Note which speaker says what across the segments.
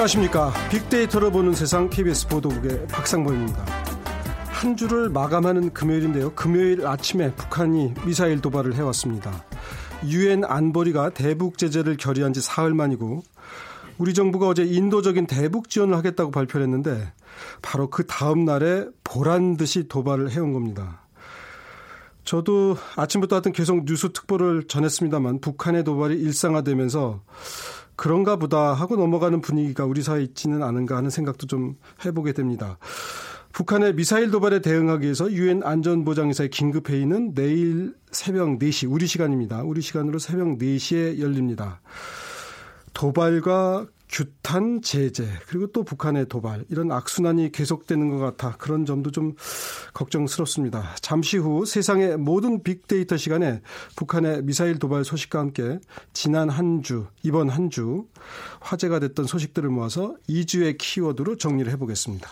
Speaker 1: 안녕하십니까. 빅데이터로 보는 세상 KBS 보도국의 박상범입니다. 한 주를 마감하는 금요일인데요. 금요일 아침에 북한이 미사일 도발을 해왔습니다. 유엔 안보리가 대북 제재를 결의한 지 사흘 만이고 우리 정부가 어제 인도적인 대북 지원을 하겠다고 발표를 했는데 바로 그 다음 날에 보란 듯이 도발을 해온 겁니다. 저도 아침부터 하여튼 계속 뉴스 특보를 전했습니다만 북한의 도발이 일상화되면서 그런가 보다 하고 넘어가는 분위기가 우리 사회에 있지는 않은가 하는 생각도 좀 해보게 됩니다. 북한의 미사일 도발에 대응하기 위해서 유엔 안전보장이사의 긴급회의는 내일 새벽 4시, 우리 시간입니다. 우리 시간으로 새벽 4시에 열립니다. 도발과 규탄 제재 그리고 또 북한의 도발 이런 악순환이 계속되는 것 같아 그런 점도 좀 걱정스럽습니다. 잠시 후 세상의 모든 빅데이터 시간에 북한의 미사일 도발 소식과 함께 지난 한 주, 이번 한 주 화제가 됐던 소식들을 모아서 2주의 키워드로 정리를 해보겠습니다.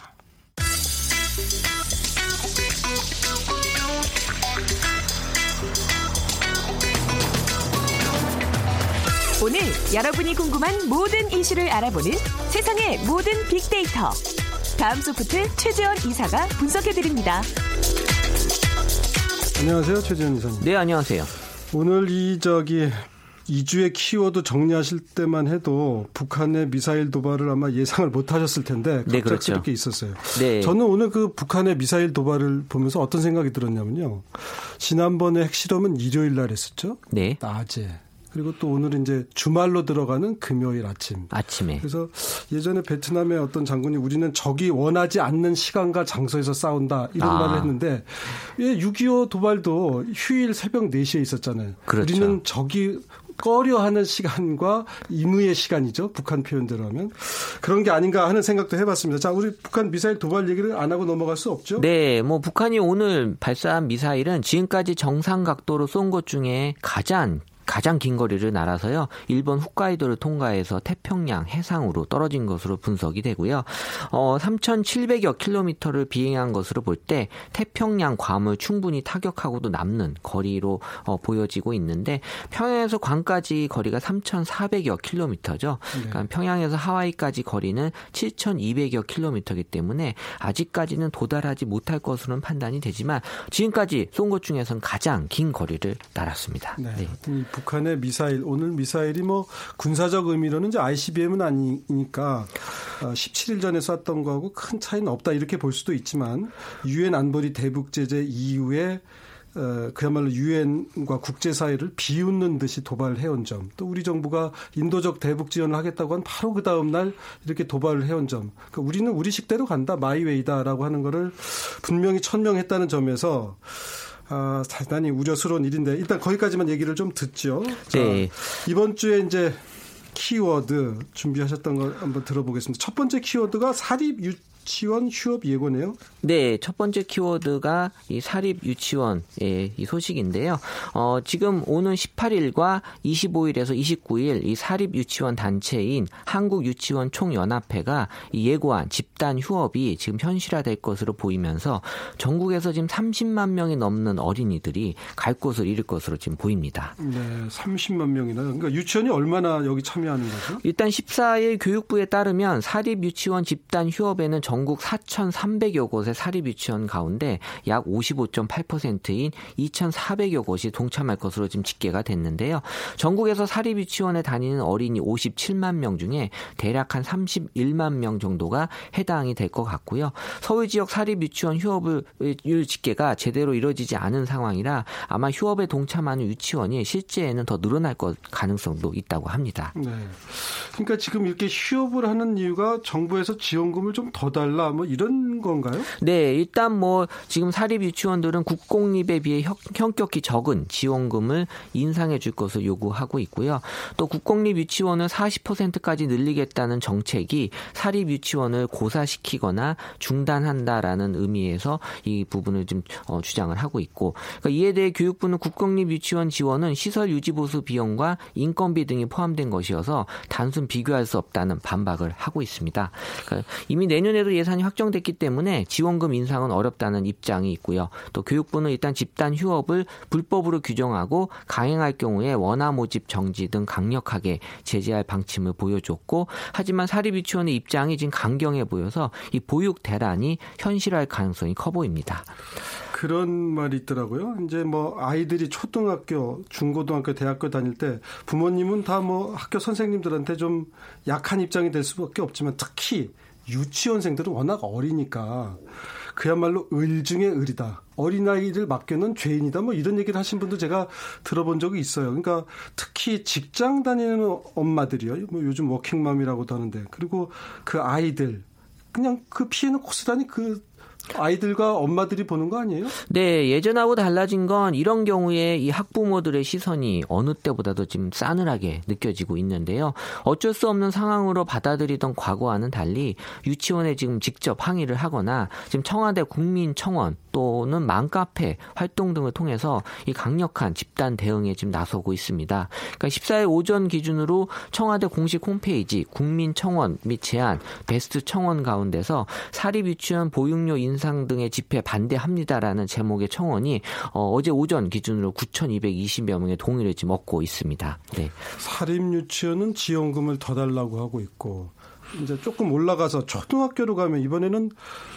Speaker 2: 여러분이 궁금한 모든 이슈를 알아보는 세상의 모든 빅데이터. 다음 소프트 최재원 이사가 분석해드립니다.
Speaker 1: 안녕하세요. 최재원 이사님.
Speaker 3: 네, 안녕하세요.
Speaker 1: 오늘 이 저기 2주의 키워드 정리하실 때만 해도 북한의 미사일 도발을 아마 예상을 못 하셨을 텐데
Speaker 3: 네,
Speaker 1: 갑작스럽게
Speaker 3: 그렇죠.
Speaker 1: 있었어요.
Speaker 3: 네.
Speaker 1: 저는 오늘 그 북한의 미사일 도발을 보면서 어떤 생각이 들었냐면요. 지난번에 핵실험은 일요일 날 했었죠.
Speaker 3: 네.
Speaker 1: 낮에. 그리고 또 오늘은 이제 주말로 들어가는 금요일 아침.
Speaker 3: 아침에.
Speaker 1: 그래서 예전에 베트남의 어떤 장군이 우리는 적이 원하지 않는 시간과 장소에서 싸운다 이런
Speaker 3: 아.
Speaker 1: 말을 했는데 예, 6.25 도발도 휴일 새벽 4시에 있었잖아요.
Speaker 3: 그렇죠.
Speaker 1: 우리는 적이 꺼려하는 시간과 임의의 시간이죠. 북한 표현대로 하면. 그런 게 아닌가 하는 생각도 해봤습니다. 자, 우리 북한 미사일 도발 얘기를 안 하고 넘어갈 수 없죠.
Speaker 3: 네, 뭐 북한이 오늘 발사한 미사일은 지금까지 정상 각도로 쏜 것 중에 가장 가장 긴 거리를 날아서요. 일본 홋카이도를 통과해서 태평양 해상으로 떨어진 것으로 분석이 되고요. 어, 3,700여 킬로미터를 비행한 것으로 볼 때 태평양 괌을 충분히 타격하고도 남는 거리로 어, 보여지고 있는데 평양에서 괌까지 거리가 3,400여 킬로미터죠. 그러니까 평양에서 하와이까지 거리는 7,200여 킬로미터이기 때문에 아직까지는 도달하지 못할 것으로는 판단이 되지만 지금까지 쏜 것 중에서는 가장 긴 거리를 날았습니다.
Speaker 1: 네.
Speaker 3: 네.
Speaker 1: 이 북한의 미사일. 오늘 미사일이 뭐 군사적 의미로는 이제 ICBM은 아니니까 17일 전에 쐈던 거하고 큰 차이는 없다. 이렇게 볼 수도 있지만 유엔 안보리 대북 제재 이후에 어, 그야말로 유엔과 국제사회를 비웃는 듯이 도발을 해온 점, 또 우리 정부가 인도적 대북 지원을 하겠다고 한 바로 그 다음 날 이렇게 도발을 해온 점, 그러니까 우리는 우리 식대로 간다, 마이웨이다라고 하는 거를 분명히 천명했다는 점에서 아, 대단히 우려스러운 일인데 일단 거기까지만 얘기를 좀 듣죠. 자,
Speaker 3: 네.
Speaker 1: 이번 주에 이제 키워드 준비하셨던 걸 한번 들어보겠습니다. 첫 번째 키워드가 사립 유 치원 휴업 예고네요.
Speaker 3: 네, 첫 번째 키워드가 이 사립 유치원의 이 소식인데요. 어, 지금 오는 18일과 25일에서 29일 이 사립 유치원 단체인 한국 유치원 총연합회가 이 예고한 집단 휴업이 지금 현실화될 것으로 보이면서 전국에서 지금 30만 명이 넘는 어린이들이 갈 곳을 잃을 것으로 지금 보입니다.
Speaker 1: 네, 30만 명이나. 그러니까 유치원이 얼마나 여기 참여하는 거죠?
Speaker 3: 일단 14일 교육부에 따르면 사립 유치원 집단 휴업에는 전국 4,300여 곳의 사립 유치원 가운데 약 55.8%인 2,400여 곳이 동참할 것으로 지금 집계가 됐는데요. 전국에서 사립 유치원에 다니는 어린이 57만 명 중에 대략 한 31만 명 정도가 해당이 될 것 같고요. 서울 지역 사립 유치원 휴업을 집계가 제대로 이루어지지 않은 상황이라 아마 휴업에 동참하는 유치원이 실제에는 더 늘어날 것 가능성도 있다고 합니다.
Speaker 1: 네. 그러니까 지금 이렇게 휴업을 하는 이유가 정부에서 지원금을 좀 더 달라 뭐 이런 건가요?
Speaker 3: 네, 일단 뭐 지금 사립 유치원들은 국공립에 비해 형, 형격히 적은 지원금을 인상해 줄 것을 요구하고 있고요. 또 국공립 유치원을 40%까지 늘리겠다는 정책이 사립 유치원을 고사시키거나 중단한다라는 의미에서 이 부분을 좀 어, 주장을 하고 있고 그러니까 이에 대해 교육부는 국공립 유치원 지원은 시설 유지 보수 비용과 인건비 등이 포함된 것이어서 단순 비교할 수 없다는 반박을 하고 있습니다. 그러니까 이미 내년에도 그래도 예산이 확정됐기 때문에 지원금 인상은 어렵다는 입장이 있고요. 또 교육부는 일단 집단 휴업을 불법으로 규정하고 강행할 경우에 원화 모집 정지 등 강력하게 제재할 방침을 보여줬고 하지만 사립유치원의 입장이 지금 강경해 보여서 이 보육 대란이 현실화할 가능성이 커 보입니다.
Speaker 1: 그런 말이 있더라고요. 이제 뭐 아이들이 초등학교, 중고등학교, 대학교 다닐 때 부모님은 다 뭐 학교 선생님들한테 좀 약한 입장이 될 수밖에 없지만 특히 유치원생들은 워낙 어리니까 그야말로 을 중에 을이다. 어린아이를 맡겨놓은 죄인이다. 뭐 이런 얘기를 하신 분도 제가 들어본 적이 있어요. 그러니까 특히 직장 다니는 엄마들이요. 뭐 요즘 워킹맘이라고도 하는데 그리고 그 아이들 그냥 그 피해는 고스란히 그 아이들과 엄마들이 보는 거 아니에요?
Speaker 3: 네, 예전하고 달라진 건 이런 경우에 이 학부모들의 시선이 어느 때보다도 지금 싸늘하게 느껴지고 있는데요. 어쩔 수 없는 상황으로 받아들이던 과거와는 달리 유치원에 지금 직접 항의를 하거나 지금 청와대 국민청원 또는 맘카페 활동 등을 통해서 이 강력한 집단 대응에 지금 나서고 있습니다. 그러니까 14일 오전 기준으로 청와대 공식 홈페이지 국민청원 및 제안 베스트 청원 가운데서 사립 유치원 보육료 인상 등의 집회 반대합니다라는 제목의 청원이 어, 제 오전 기준으로 9,220여 명의 동의를 지금 얻고 있습니다. 네.
Speaker 1: 사립 유치원은 지원금을 더 달라고 하고 있고 이제 조금 올라가서 초등학교로 가면 이번에는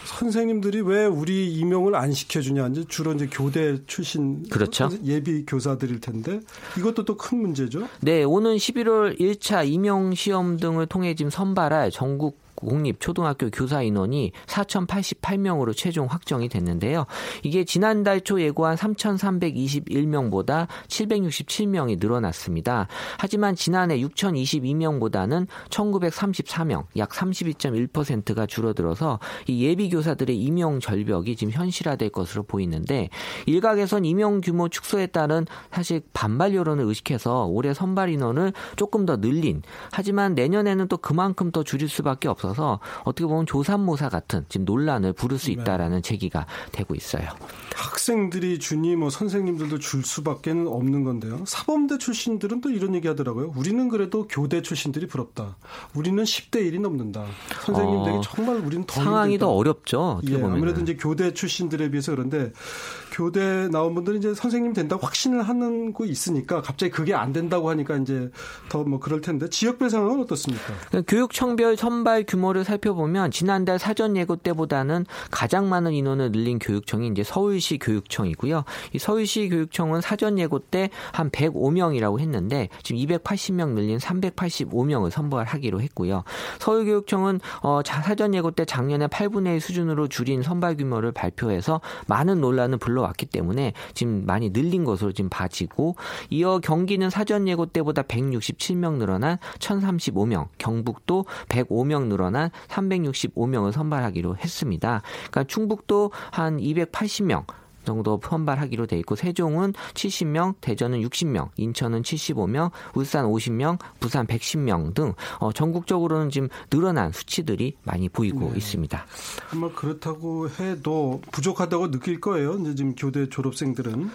Speaker 1: 선생님들이 왜 우리 임용을 안 시켜주냐 이제 주로 이제 교대 출신
Speaker 3: 그렇죠.
Speaker 1: 예비 교사들일 텐데 이것도 또 큰 문제죠.
Speaker 3: 네, 오는 11월 1차 임용 시험 등을 통해 지금 선발할 전국 공립초등학교 교사 인원이 4,088명으로 최종 확정이 됐는데요. 이게 지난달 초 예고한 3,321명보다 767명이 늘어났습니다. 하지만 지난해 6,022명보다는 1,934명, 약 32.1%가 줄어들어서 이 예비 교사들의 임용 절벽이 지금 현실화될 것으로 보이는데 일각에선 임용 규모 축소에 따른 사실 반발 여론을 의식해서 올해 선발 인원을 조금 더 늘린 하지만 내년에는 또 그만큼 더 줄일 수밖에 없어서 있어서 어떻게 보면 조산모사 같은 지금 논란을 부를 수 네. 있다라는 제기가 되고 있어요.
Speaker 1: 학생들이 주니 뭐 선생님들도 줄 수밖에 없는 건데요. 사범대 출신들은 또 이런 얘기 하더라고요. 우리는 그래도 교대 출신들이 부럽다. 우리는 10대 1이 넘는다. 선생님들이 어, 정말 우리는 더
Speaker 3: 상황이 힘들다. 더 어렵죠.
Speaker 1: 예, 아무래도 이제 교대 출신들에 비해서 그런데 교대 나온 분들은 이제 선생님 된다고 확신을 하는 거 있으니까 갑자기 그게 안 된다고 하니까 이제 더 뭐 그럴 텐데 지역별 상황은 어떻습니까?
Speaker 3: 교육청별 선발 규모를 살펴보면 지난달 사전 예고 때보다는 가장 많은 인원을 늘린 교육청이 이제 서울시 교육청이고요. 이 서울시 교육청은 사전 예고 때 한 105명이라고 했는데 지금 280명 늘린 385명을 선발하기로 했고요. 서울교육청은 어 사전 예고 때 작년에 8분의 1 수준으로 줄인 선발 규모를 발표해서 많은 논란을 불러 왔기 때문에 지금 많이 늘린 것으로 지금 봐지고 이어 경기는 사전 예고 때보다 167명 늘어난 1035명, 경북도 105명 늘어 늘어난 365명을 선발하기로 했습니다. 그러니까 충북도 한 280명 정도 선발하기로 돼 있고 세종은 70명, 대전은 60명, 인천은 75명, 울산 50명, 부산 110명 등 어, 전국적으로는 지금 늘어난 수치들이 많이 보이고 네. 있습니다.
Speaker 1: 아마 그렇다고 해도 부족하다고 느낄 거예요. 이제 지금 교대 졸업생들은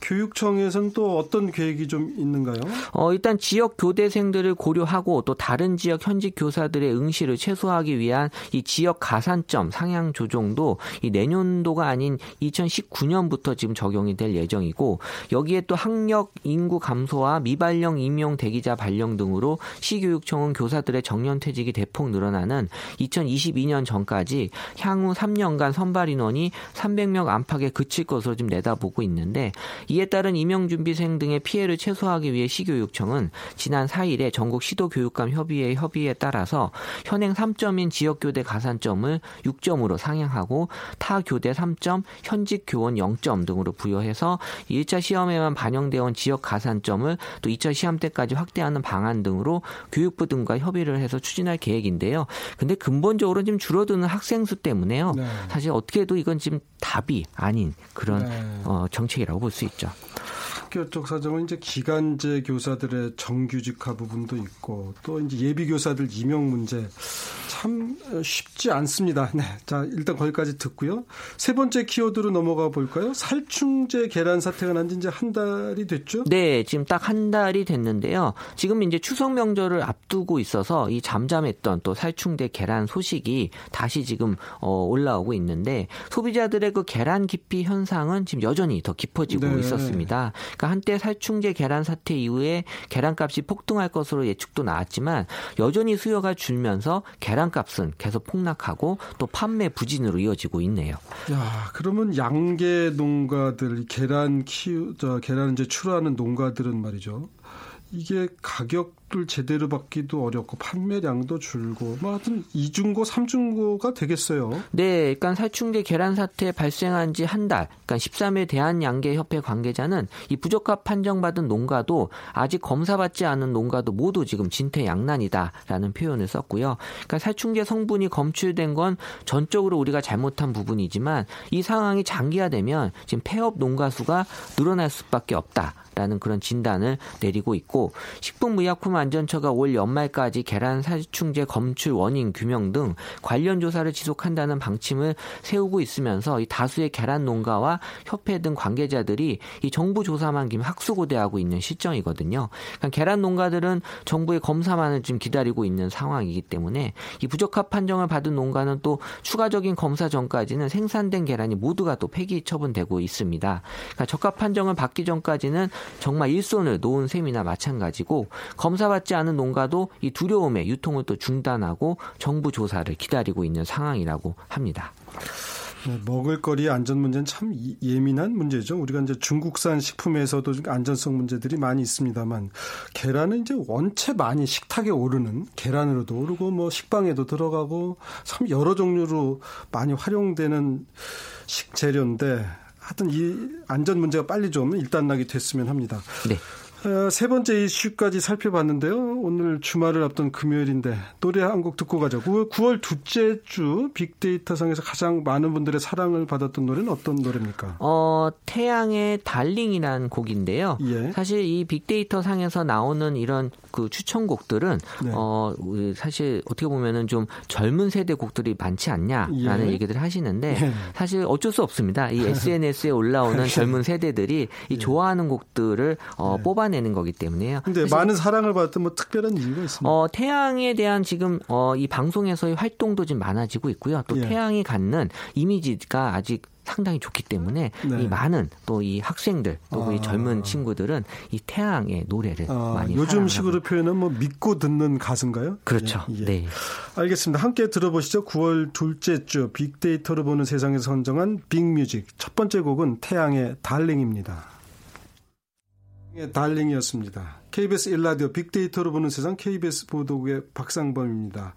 Speaker 1: 교육청에서는 또 어떤 계획이 좀 있는가요?
Speaker 3: 어, 일단 지역 교대생들을 고려하고 또 다른 지역 현직 교사들의 응시를 최소화하기 위한 이 지역 가산점 상향 조정도 이 내년도가 아닌 2019 2019년부터 지금 적용이 될 예정이고 여기에 또 학력 인구 감소와 미발령 임용 대기자 발령 등으로 시교육청은 교사들의 정년 퇴직이 대폭 늘어나는 2022년 전까지 향후 3년간 선발 인원이 300명 안팎에 그칠 것으로 지금 내다보고 있는데 이에 따른 임용 준비생 등의 피해를 최소화하기 위해 시교육청은 지난 4일에 전국 시도 교육감 협의회 협의에 따라서 현행 3점인 지역 교대 가산점을 6점으로 상향하고 타 교대 3점, 현직 교 교원 0점 등으로 부여해서 1차 시험에만 반영되어 온 지역 가산점을 또 2차 시험 때까지 확대하는 방안 등으로 교육부 등과 협의를 해서 추진할 계획인데요. 근데 근본적으로 지금 줄어드는 학생 수 때문에요. 네. 사실 어떻게 해도 이건 지금 답이 아닌 그런 네. 어, 정책이라고 볼 수 있죠.
Speaker 1: 학교 쪽 사정은 이제 기간제 교사들의 정규직화 부분도 있고 또 이제 예비 교사들 임용 문제 참 쉽지 않습니다. 네. 자, 일단 거기까지 듣고요. 세 번째 키워드로 넘어가 볼까요? 살충제 계란 사태가 난 지 이제 한 달이 됐죠?
Speaker 3: 네, 지금 딱 한 달이 됐는데요. 지금 이제 추석 명절을 앞두고 있어서 이 잠잠했던 또 살충제 계란 소식이 다시 지금 어, 올라오고 있는데 소비자들의 그 계란 기피 현상은 지금 여전히 더 깊어지고 네. 있었습니다. 그러니까 한때 살충제 계란 사태 이후에 계란값이 폭등할 것으로 예측도 나왔지만 여전히 수요가 줄면서 계란 값은 계속 폭락하고 또 판매 부진으로 이어지고 있네요.
Speaker 1: 야, 그러면 양계 농가들 계란 키우 저 계란 이제 출하하는 농가들은 말이죠. 이게 가격 을 제대로 받기도 어렵고 판매량도 줄고 뭐 하여튼 이중고 삼중고가 되겠어요.
Speaker 3: 네, 그러니까 살충제 계란 사태 발생한 지 한 달. 그러니까 13일 대한양계협회 관계자는 이 부적합 판정받은 농가도 아직 검사받지 않은 농가도 모두 지금 진퇴양난이다라는 표현을 썼고요. 그러니까 살충제 성분이 검출된 건 전적으로 우리가 잘못한 부분이지만 이 상황이 장기화되면 지금 폐업 농가 수가 늘어날 수밖에 없다. 라는 그런 진단을 내리고 있고 식품의약품 안전처가 올 연말까지 계란 살충제 검출 원인 규명 등 관련 조사를 지속한다는 방침을 세우고 있으면서 이 다수의 계란 농가와 협회 등 관계자들이 이 정부 조사만 김 학수고대하고 있는 시점이거든요. 그러니까 계란 농가들은 정부의 검사만을 지금 기다리고 있는 상황이기 때문에 이 부적합 판정을 받은 농가는 또 추가적인 검사 전까지는 생산된 계란이 모두가 또 폐기 처분되고 있습니다. 그러니까 적합 판정을 받기 전까지는 정말 일손을 놓은 셈이나 마찬가지고 검사 받지 않은 농가도 이 두려움에 유통을 또 중단하고 정부 조사를 기다리고 있는 상황이라고 합니다.
Speaker 1: 네, 먹을거리 안전 문제는 참 예민한 문제죠. 우리가 이제 중국산 식품에서도 안전성 문제들이 많이 있습니다만 계란은 이제 원체 많이 식탁에 오르는 계란으로도 오르고 뭐 식빵에도 들어가고 참 여러 종류로 많이 활용되는 식재료인데 하여튼 이 안전 문제가 빨리 좀 일단락되게 됐으면 합니다. 네. 어, 세 번째 이슈까지 살펴봤는데요. 오늘 주말을 앞둔 금요일인데 노래 한 곡 듣고 가죠. 9월 둘째 주 빅데이터 상에서 가장 많은 분들의 사랑을 받았던 노래는 어떤 노래입니까?
Speaker 3: 어, 태양의 Darling이라는 곡인데요. 예. 사실 이 빅데이터 상에서 나오는 이런 그 추천곡들은 네. 어, 사실 어떻게 보면은 좀 젊은 세대 곡들이 많지 않냐라는 예. 얘기들 하시는데 예. 사실 어쩔 수 없습니다. 이 SNS에 올라오는 젊은 세대들이 이 예. 좋아하는 곡들을 어, 네. 뽑아 내는 거기 때문에요.
Speaker 1: 근데 많은 사랑을 받았던 뭐 특별한 이유가 있습니까?
Speaker 3: 어, 태양에 대한 지금 어, 이 방송에서의 활동도 좀 많아지고 있고요. 또 예. 태양이 갖는 이미지가 아직 상당히 좋기 때문에 네. 이 많은 또 이 학생들 또이 아. 젊은 친구들은 이 태양의 노래를 아, 많이
Speaker 1: 요즘 식으로 표현은 뭐 믿고 듣는 가수인가요?
Speaker 3: 그렇죠. 예, 예. 네.
Speaker 1: 알겠습니다. 함께 들어보시죠. 9월 둘째 주 빅데이터로 보는 세상에서 선정한 빅뮤직 첫 번째 곡은 태양의 달링입니다. 달링이었습니다. KBS 1라디오 빅데이터로 보는 세상 KBS 보도국의 박상범입니다.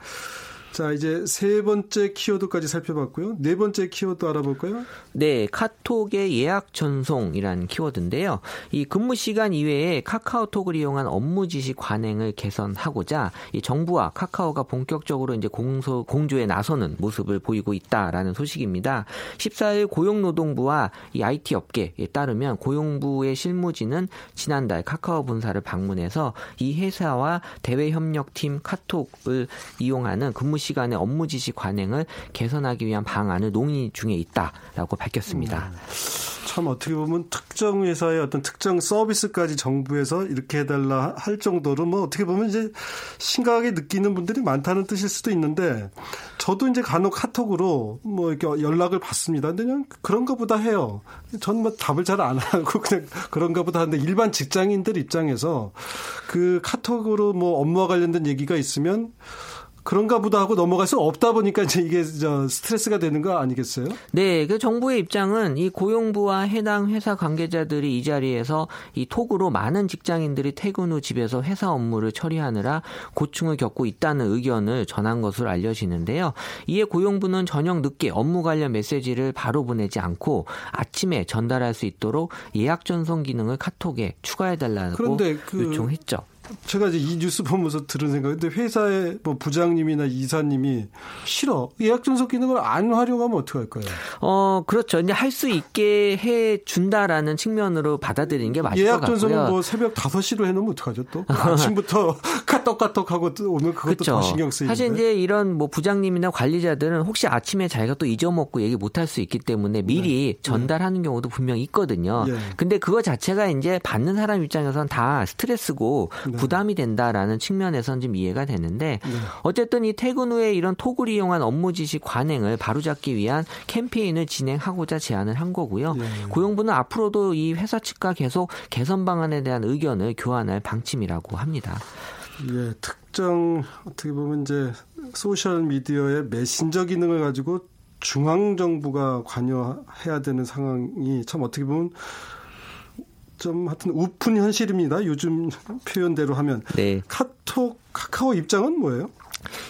Speaker 1: 자, 이제 세 번째 키워드까지 살펴봤고요. 네 번째 키워드 알아볼까요?
Speaker 3: 네, 카톡의 예약 전송이라는 키워드인데요. 이 근무 시간 이외에 카카오톡을 이용한 업무 지시 관행을 개선하고자 이 정부와 카카오가 본격적으로 이제 공소 공조에 나서는 모습을 보이고 있다라는 소식입니다. 14일 고용노동부와 이 IT 업계에 따르면 고용부의 실무진은 지난달 카카오 본사를 방문해서 이 회사와 대외 협력팀 카톡을 이용하는 근무 시간의 업무 지시 관행을 개선하기 위한 방안을 논의 중에 있다라고 밝혔습니다. 음.
Speaker 1: 참 어떻게 보면 특정 회사의 어떤 특정 서비스까지 정부에서 이렇게 해달라 할 정도로 뭐 어떻게 보면 이제 심각하게 느끼는 분들이 많다는 뜻일 수도 있는데 저도 이제 간혹 카톡으로 뭐 이렇게 연락을 받습니다. 근데 그냥 그런가 보다 해요. 저는 뭐 답을 잘 안 하고 그냥 그런가 보다 하는데 일반 직장인들 입장에서 그 카톡으로 뭐 업무와 관련된 얘기가 있으면 그런가 보다 하고 넘어갈 수 없다 보니까 이제 이게 저 스트레스가 되는 거 아니겠어요?
Speaker 3: 네, 그 정부의 입장은 이 고용부와 해당 회사 관계자들이 이 자리에서 이 톡으로 많은 직장인들이 퇴근 후 집에서 회사 업무를 처리하느라 고충을 겪고 있다는 의견을 전한 것으로 알려지는데요. 이에 고용부는 저녁 늦게 업무 관련 메시지를 바로 보내지 않고 아침에 전달할 수 있도록 예약 전송 기능을 카톡에 추가해 달라고 그 요청했죠.
Speaker 1: 제가 이제 이 뉴스 보면서 들은 생각인데 회사의 뭐 부장님이나 이사님이 싫어 예약 전속 기능을 안 활용하면 어떡할 거예요?
Speaker 3: 어 그렇죠. 이제 할 수 있게 해 준다라는 측면으로 받아들이는 게 맞을
Speaker 1: 예약
Speaker 3: 것 같고요.
Speaker 1: 전속은 뭐 새벽 5시로 해놓으면 어떡하죠 또 아침부터 카톡카톡하고 오늘 그것도
Speaker 3: 그렇죠.
Speaker 1: 더 신경 쓰이는데
Speaker 3: 사실 이제 이런 뭐 부장님이나 관리자들은 혹시 아침에 자기가 또 잊어먹고 얘기 못 할 수 있기 때문에 미리
Speaker 1: 네.
Speaker 3: 전달하는 경우도 분명 히 있거든요.
Speaker 1: 예.
Speaker 3: 근데 그거 자체가 이제 받는 사람 입장에선 다 스트레스고
Speaker 1: 네.
Speaker 3: 부담이 된다라는 측면에선 좀 이해가 되는데
Speaker 1: 네.
Speaker 3: 어쨌든 이 퇴근 후에 이런 톡을 이용한 업무 지시 관행을 바로잡기 위한 캠페인을 진행하고자 제안을 한 거고요.
Speaker 1: 예.
Speaker 3: 고용부는 앞으로도 이 회사 측과 계속 개선 방안에 대한 의견을 교환할 방침이라고 합니다.
Speaker 1: 예, 특정 어떻게 보면 이제 소셜 미디어의 메신저 기능을 가지고 중앙 정부가 관여해야 되는 상황이 참 어떻게 보면 좀 하여튼 우픈 현실입니다. 요즘 표현대로 하면
Speaker 3: 네.
Speaker 1: 카톡 카카오 입장은 뭐예요?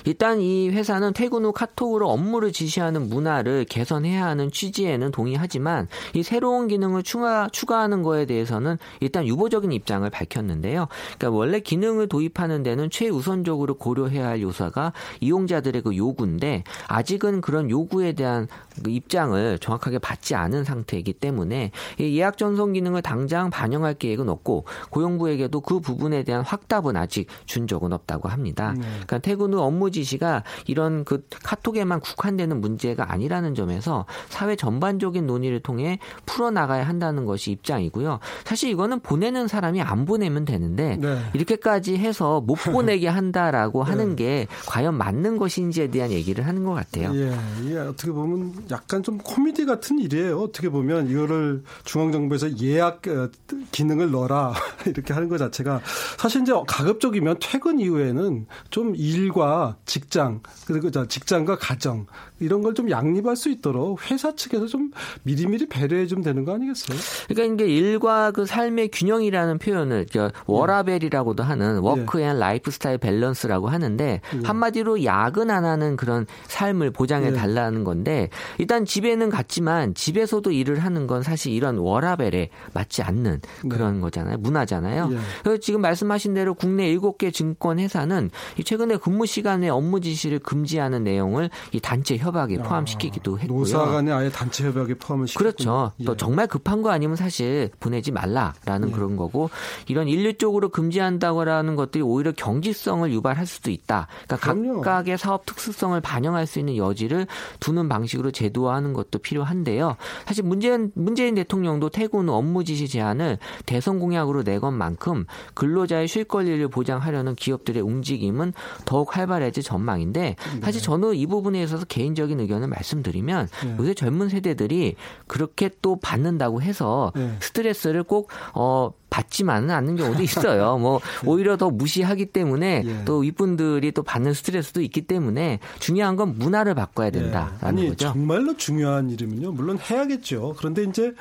Speaker 3: 일단 이 회사는 퇴근 후 카톡으로 업무를 지시하는 문화를 개선해야 하는 취지에는 동의하지만 이 새로운 기능을 추가, 추가하는 거에 대해서는 일단 유보적인 입장을 밝혔는데요. 그러니까 원래 기능을 도입하는 데는 최우선적으로 고려해야 할 요소가 이용자들의 그 요구인데 아직은 그런 요구에 대한 그 입장을 정확하게 받지 않은 상태이기 때문에 이 예약 전송 기능을 당장 반영할 계획은 없고 고용부에게도 그 부분에 대한 확답은 아직 준 적은 없다고 합니다.
Speaker 1: 네.
Speaker 3: 그러니까 퇴근 후 업무 지시가 이런 그 카톡에만 국한되는 문제가 아니라는 점에서 사회 전반적인 논의를 통해 풀어 나가야 한다는 것이 입장이고요. 사실 이거는 보내는 사람이 안 보내면 되는데
Speaker 1: 네.
Speaker 3: 이렇게까지 해서 못 보내게 한다라고 하는 게 과연 맞는 것인지에 대한 얘기를 하는 것 같아요.
Speaker 1: 예, 이게 어떻게 보면 약간 좀 코미디 같은 일이에요. 어떻게 보면 이거를 중앙정부에서 예약 어, 기능을 넣어라 이렇게 하는 것 자체가 사실 이제 가급적이면 퇴근 이후에는 좀 일과 직장 그리고 저 직장과 가정 이런 걸 좀 양립할 수 있도록 회사 측에서 좀 미리미리 배려해 주면 되는 거 아니겠어요?
Speaker 3: 그러니까 이게 일과 그 삶의 균형이라는 표현을 저 워라밸이라고도 하는 work and lifestyle balance라고 하는데 한마디로 야근 안 하는 그런 삶을 보장해
Speaker 1: 예.
Speaker 3: 달라는 건데 일단 집에는 갔지만 집에서도 일을 하는 건 사실 이런 워라벨에 맞지 않는 그런 거잖아요. 문화잖아요.
Speaker 1: 예.
Speaker 3: 그래서 지금 말씀하신 대로 국내 7개 증권 회사는 이 최근에 근무 시간에 업무 지시를 금지하는 내용을 이 단체 협약에 포함시키기도 했고요.
Speaker 1: 노사 간에 아예 단체 협약에 포함을 시켰군요.
Speaker 3: 그렇죠.
Speaker 1: 예.
Speaker 3: 또 정말 급한 거 아니면 사실 보내지 말라라는
Speaker 1: 예.
Speaker 3: 그런 거고 이런 인류 쪽으로 금지한다고라는 것들이 오히려 경직성을 유발할 수도 있다. 그러니까
Speaker 1: 그럼요.
Speaker 3: 각각의 사업 특수성을 반영할 수 있는 여지를 두는 방식으로 제 도화하는 것도 필요한데요. 사실 문재인 문재인 대통령도 퇴근 후 업무 지시 제한을 대선 공약으로 내건 만큼 근로자의 쉴 권리를 보장하려는 기업들의 움직임은 더욱 활발해질 전망인데 사실
Speaker 1: 네.
Speaker 3: 저는 이 부분에 있어서 개인적인 의견을 말씀드리면
Speaker 1: 네.
Speaker 3: 요새 젊은 세대들이 그렇게 또 받는다고 해서
Speaker 1: 네.
Speaker 3: 스트레스를 꼭 어, 받지만은 않는 경우도 있어요. 뭐 오히려 더 무시하기 때문에
Speaker 1: 예.
Speaker 3: 또 이분들이 또 받는 스트레스도 있기 때문에 중요한 건 문화를 바꿔야
Speaker 1: 예.
Speaker 3: 된다라는
Speaker 1: 아니
Speaker 3: 거죠.
Speaker 1: 정말로 중요한 일이면요. 물론 해야겠죠. 그런데 이제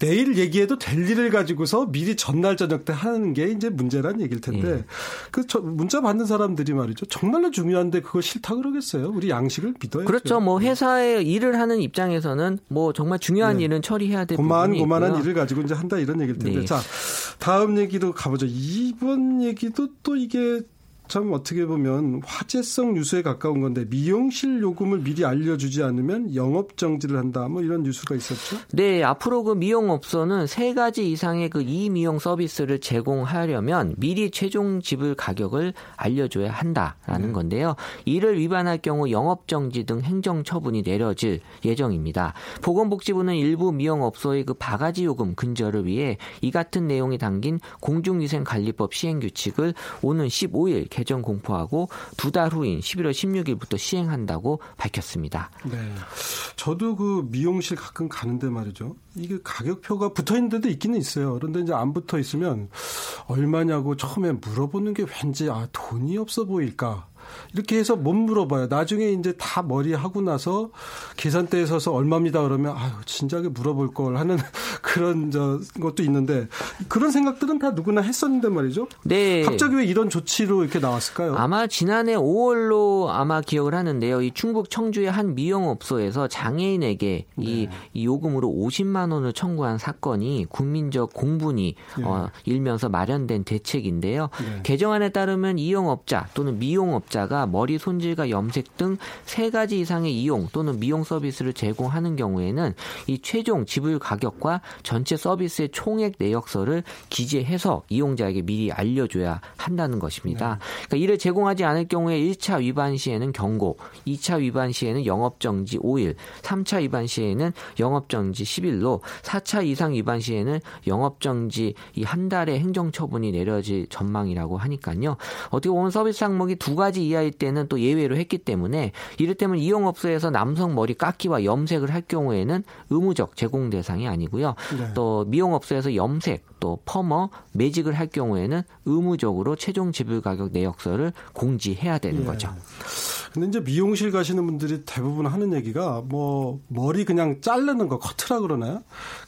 Speaker 1: 내일 얘기해도 될 일을 가지고서 미리 전날 저녁 때 하는 게 이제 문제란 얘기일 텐데
Speaker 3: 예.
Speaker 1: 그 저- 문자 받는 사람들이 말이죠. 정말로 중요한데 그거 싫다 그러겠어요. 우리 양식을 믿어야죠.
Speaker 3: 그렇죠. 뭐 회사에 일을 하는 입장에서는 뭐 정말 중요한
Speaker 1: 네.
Speaker 3: 일은 처리해야 될
Speaker 1: 고만 고만한. 일을 가지고 이제 한다 이런 얘기일 텐데
Speaker 3: 네.
Speaker 1: 자 다음 얘기로 가보죠. 이번 얘기도 또 이게 참 어떻게 보면 화제성 뉴스에 가까운 건데 미용실 요금을 미리 알려주지 않으면 영업 정지를 한다. 뭐 이런 뉴스가 있었죠.
Speaker 3: 네, 앞으로 그 미용업소는 세 가지 이상의 그 이미용 서비스를 제공하려면 미리 최종 지불 가격을 알려줘야 한다라는
Speaker 1: 네.
Speaker 3: 건데요. 이를 위반할 경우 영업 정지 등 행정 처분이 내려질 예정입니다. 보건복지부는 일부 미용업소의 그 바가지 요금 근절을 위해 이 같은 내용이 담긴 공중위생관리법 시행 규칙을 오는 15일 개정 공포하고 두 달 후인 11월 16일부터 시행한다고 밝혔습니다.
Speaker 1: 네. 저도 그 미용실 가끔 가는데 말이죠. 이게 가격표가 붙어 있는 데도 있기는 있어요. 그런데 이제 안 붙어 있으면 얼마냐고 처음에 물어보는 게 왠지 아, 돈이 없어 보일까. 이렇게 해서 못 물어봐요. 나중에 이제 다 머리 하고 나서 계산대에 서서 얼마입니다 그러면 아유 진작에 물어볼 걸 하는 그런 저 것도 있는데 그런 생각들은 다 누구나 했었는데 말이죠. 네. 갑자기 왜 이런 조치로 이렇게 나왔을까요?
Speaker 3: 아마 지난해 5월로 아마 기억을 하는데요. 이 충북 청주의 한 미용업소에서 장애인에게 네. 이, 이, 요금으로 50만 원을 청구한 사건이 국민적 공분이 네. 어, 일면서 마련된 대책인데요. 네. 개정안에 따르면 이용업자 또는 미용업자 가 머리 손질과 염색 등 세 가지 이상의 이용 또는 미용 서비스를 제공하는 경우에는 이 최종 지불 가격과 전체 서비스의 총액 내역서를 기재해서 이용자에게 미리 알려줘야 한다는 것입니다. 네. 그러니까 이를 제공하지 않을 경우에 1차 위반 시에는 경고, 2차 위반 시에는 영업정지 5일, 3차 위반 시에는 영업정지 10일로 4차 이상 위반 시에는 영업정지 이 한 달의 행정처분이 내려질 전망이라고 하니까요. 어떻게 보면 서비스 항목이 두 가지 이하일 때는 또 예외로 했기 때문에 이를테면 이용업소에서 남성 머리 깎기와 염색을 할 경우에는 의무적 제공 대상이 아니고요. 네. 또 미용업소에서 염색 또 퍼머 매직을 할 경우에는 의무적으로 최종 지불 가격 내역서를 공지해야 되는 네. 거죠.
Speaker 1: 근데 이제 미용실 가시는 분들이 대부분 하는 얘기가 뭐 머리 그냥 자르는 거 커트라 그러나요?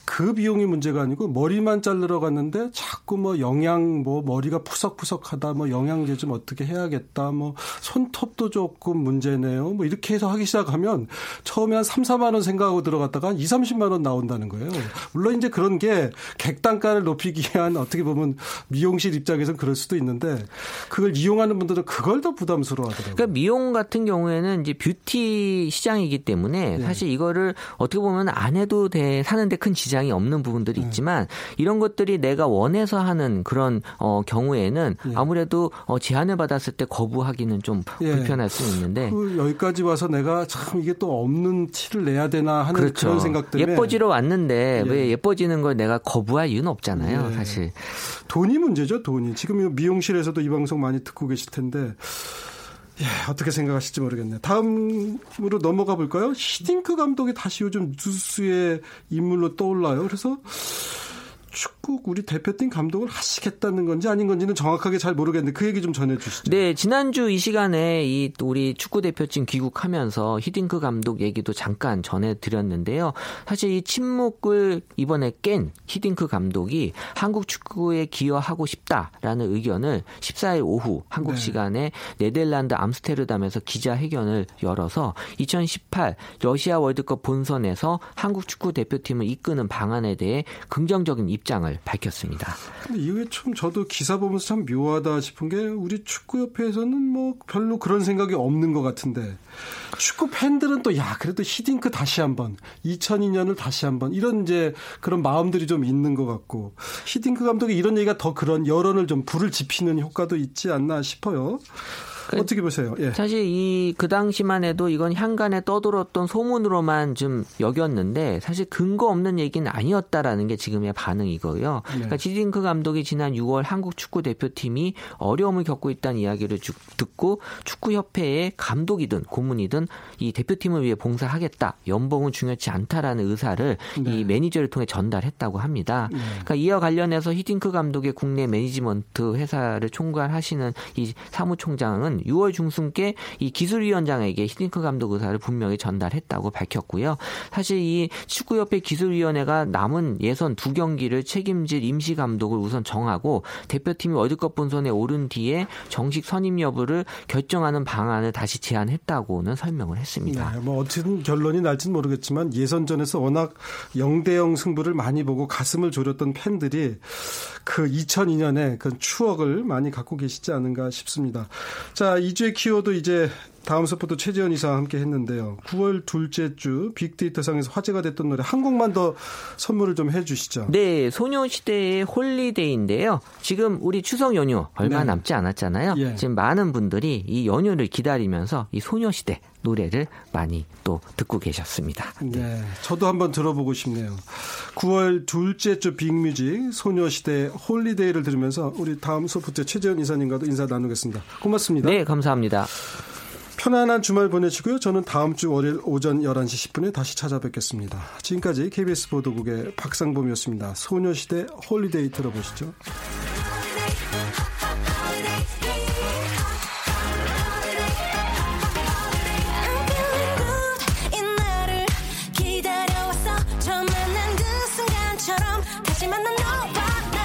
Speaker 1: 그 비용이 문제가 아니고 머리만 자르러 갔는데 자꾸 뭐 영양 뭐 머리가 푸석푸석하다 뭐 영양제 좀 어떻게 해야겠다 뭐 손톱도 조금 문제네요 뭐 이렇게 해서 하기 시작하면 처음에 한 3, 4만 원 생각하고 들어갔다가 한 2, 30만 원 나온다는 거예요. 물론 이제 그런 게 객단가를 높이기 위한 어떻게 보면 미용실 입장에서는 그럴 수도 있는데 그걸 이용하는 분들은 그걸 더 부담스러워 하더라고요.
Speaker 3: 그러니까 미용 같은 경우에는 이제 뷰티 시장이기 때문에 네. 사실 이거를 어떻게 보면 안 해도 돼 사는데 큰 지장 지장이 없는 부분들이 네. 있지만 이런 것들이 내가 원해서 하는 그런 어, 경우에는 예. 아무래도 어, 제안을 받았을 때 거부하기는 좀 예. 불편할 수 있는데
Speaker 1: 그 여기까지 와서 내가 참 이게 또 없는 티를 내야 되나 하는 그렇죠. 그런 생각 때문에
Speaker 3: 예뻐지러 왔는데 예. 왜 예뻐지는 걸 내가 거부할 이유는 없잖아요, 예. 사실.
Speaker 1: 돈이 문제죠, 돈이. 지금 미용실에서도 이 방송 많이 듣고 계실 텐데 예, 어떻게 생각하실지 모르겠네요. 다음으로 넘어가 볼까요? 히딩크 감독이 다시 요즘 뉴스의 인물로 떠올라요. 그래서 축구 우리 대표팀 감독을 하시겠다는 건지 아닌 건지는 정확하게 잘 모르겠는데 그 얘기 좀 전해 주시죠.
Speaker 3: 네, 지난주 이 시간에 이 우리 축구 대표팀 귀국하면서 히딩크 감독 얘기도 잠깐 전해 드렸는데요. 사실 이 침묵을 이번에 깬 히딩크 감독이 한국 축구에 기여하고 싶다라는 의견을 14일 오후 한국 네. 시간에 네덜란드 암스테르담에서 기자회견을 열어서 2018 러시아 월드컵 본선에서 한국 축구 대표팀을 이끄는 방안에 대해 긍정적인 입 입장을 밝혔습니다.
Speaker 1: 근데 이게 참 저도 기사 보면서 참 묘하다 싶은 게 우리 축구협회에서는 뭐 별로 그런 생각이 없는 것 같은데 축구 팬들은 또 야 그래도 히딩크 다시 한번 2002년을 다시 한번 이런 이제 그런 마음들이 좀 있는 것 같고 히딩크 감독이 이런 얘기가 더 그런 여론을 좀 불을 지피는 효과도 있지 않나 싶어요. 그 어떻게 보세요? 예.
Speaker 3: 사실 이 그 당시만 해도 이건 향간에 떠돌았던 소문으로만 좀 여겼는데 사실 근거 없는 얘기는 아니었다라는 게 지금의 반응이고요. 네. 그러니까 지딩크 감독이 지난 6월 한국 축구 대표팀이 어려움을 겪고 있다는 이야기를 듣고 축구협회의 감독이든 고문이든 이 대표팀을 위해 봉사하겠다. 연봉은 중요치 않다라는 의사를 네. 이 매니저를 통해 전달했다고 합니다. 네. 그러니까 이와 관련해서 히딩크 감독의 국내 매니지먼트 회사를 총괄하시는 이 사무총장은 6월 중순께 이 기술위원장에게 히딩크 감독 의사를 분명히 전달했다고 밝혔고요. 사실 이 축구협회 기술위원회가 남은 예선 두 경기를 책임질 임시 감독을 우선 정하고 대표팀이 월드컵 본선에 오른 뒤에 정식 선임 여부를 결정하는 방안을 다시 제안했다고는 설명을 했습니다.
Speaker 1: 네, 뭐 어떤 결론이 날지는 모르겠지만 예선전에서 워낙 0대0 승부를 많이 보고 가슴을 졸였던 팬들이 그 2002년에 그 추억을 많이 갖고 계시지 않은가 싶습니다. 자, 2주의 키워드 이제 다음 서포터 최재현 이사와 함께 했는데요. 9월 둘째 주 빅데이터상에서 화제가 됐던 노래 한 곡만 더 선물을 좀 해주시죠.
Speaker 3: 네, 소녀시대의 Holiday인데요. 지금 우리 추석 연휴 얼마 네. 남지 않았잖아요. 예. 지금 많은 분들이 이 연휴를 기다리면서 이 소녀시대 노래를 많이 또 듣고 계셨습니다.
Speaker 1: 네. 네. 저도 한번 들어보고 싶네요. 9월 둘째 주 빅뮤직 소녀시대 Holiday를 들으면서 우리 다음소프트 최재현 이사님과도 인사 나누겠습니다. 고맙습니다.
Speaker 3: 네, 감사합니다.
Speaker 1: 편안한 주말 보내시고요. 저는 다음 주 월요일 오전 11시 10분에 다시 찾아뵙겠습니다. 지금까지 KBS 보도국의 박상범이었습니다. 소녀시대 Holiday 들어보시죠. 만난 너와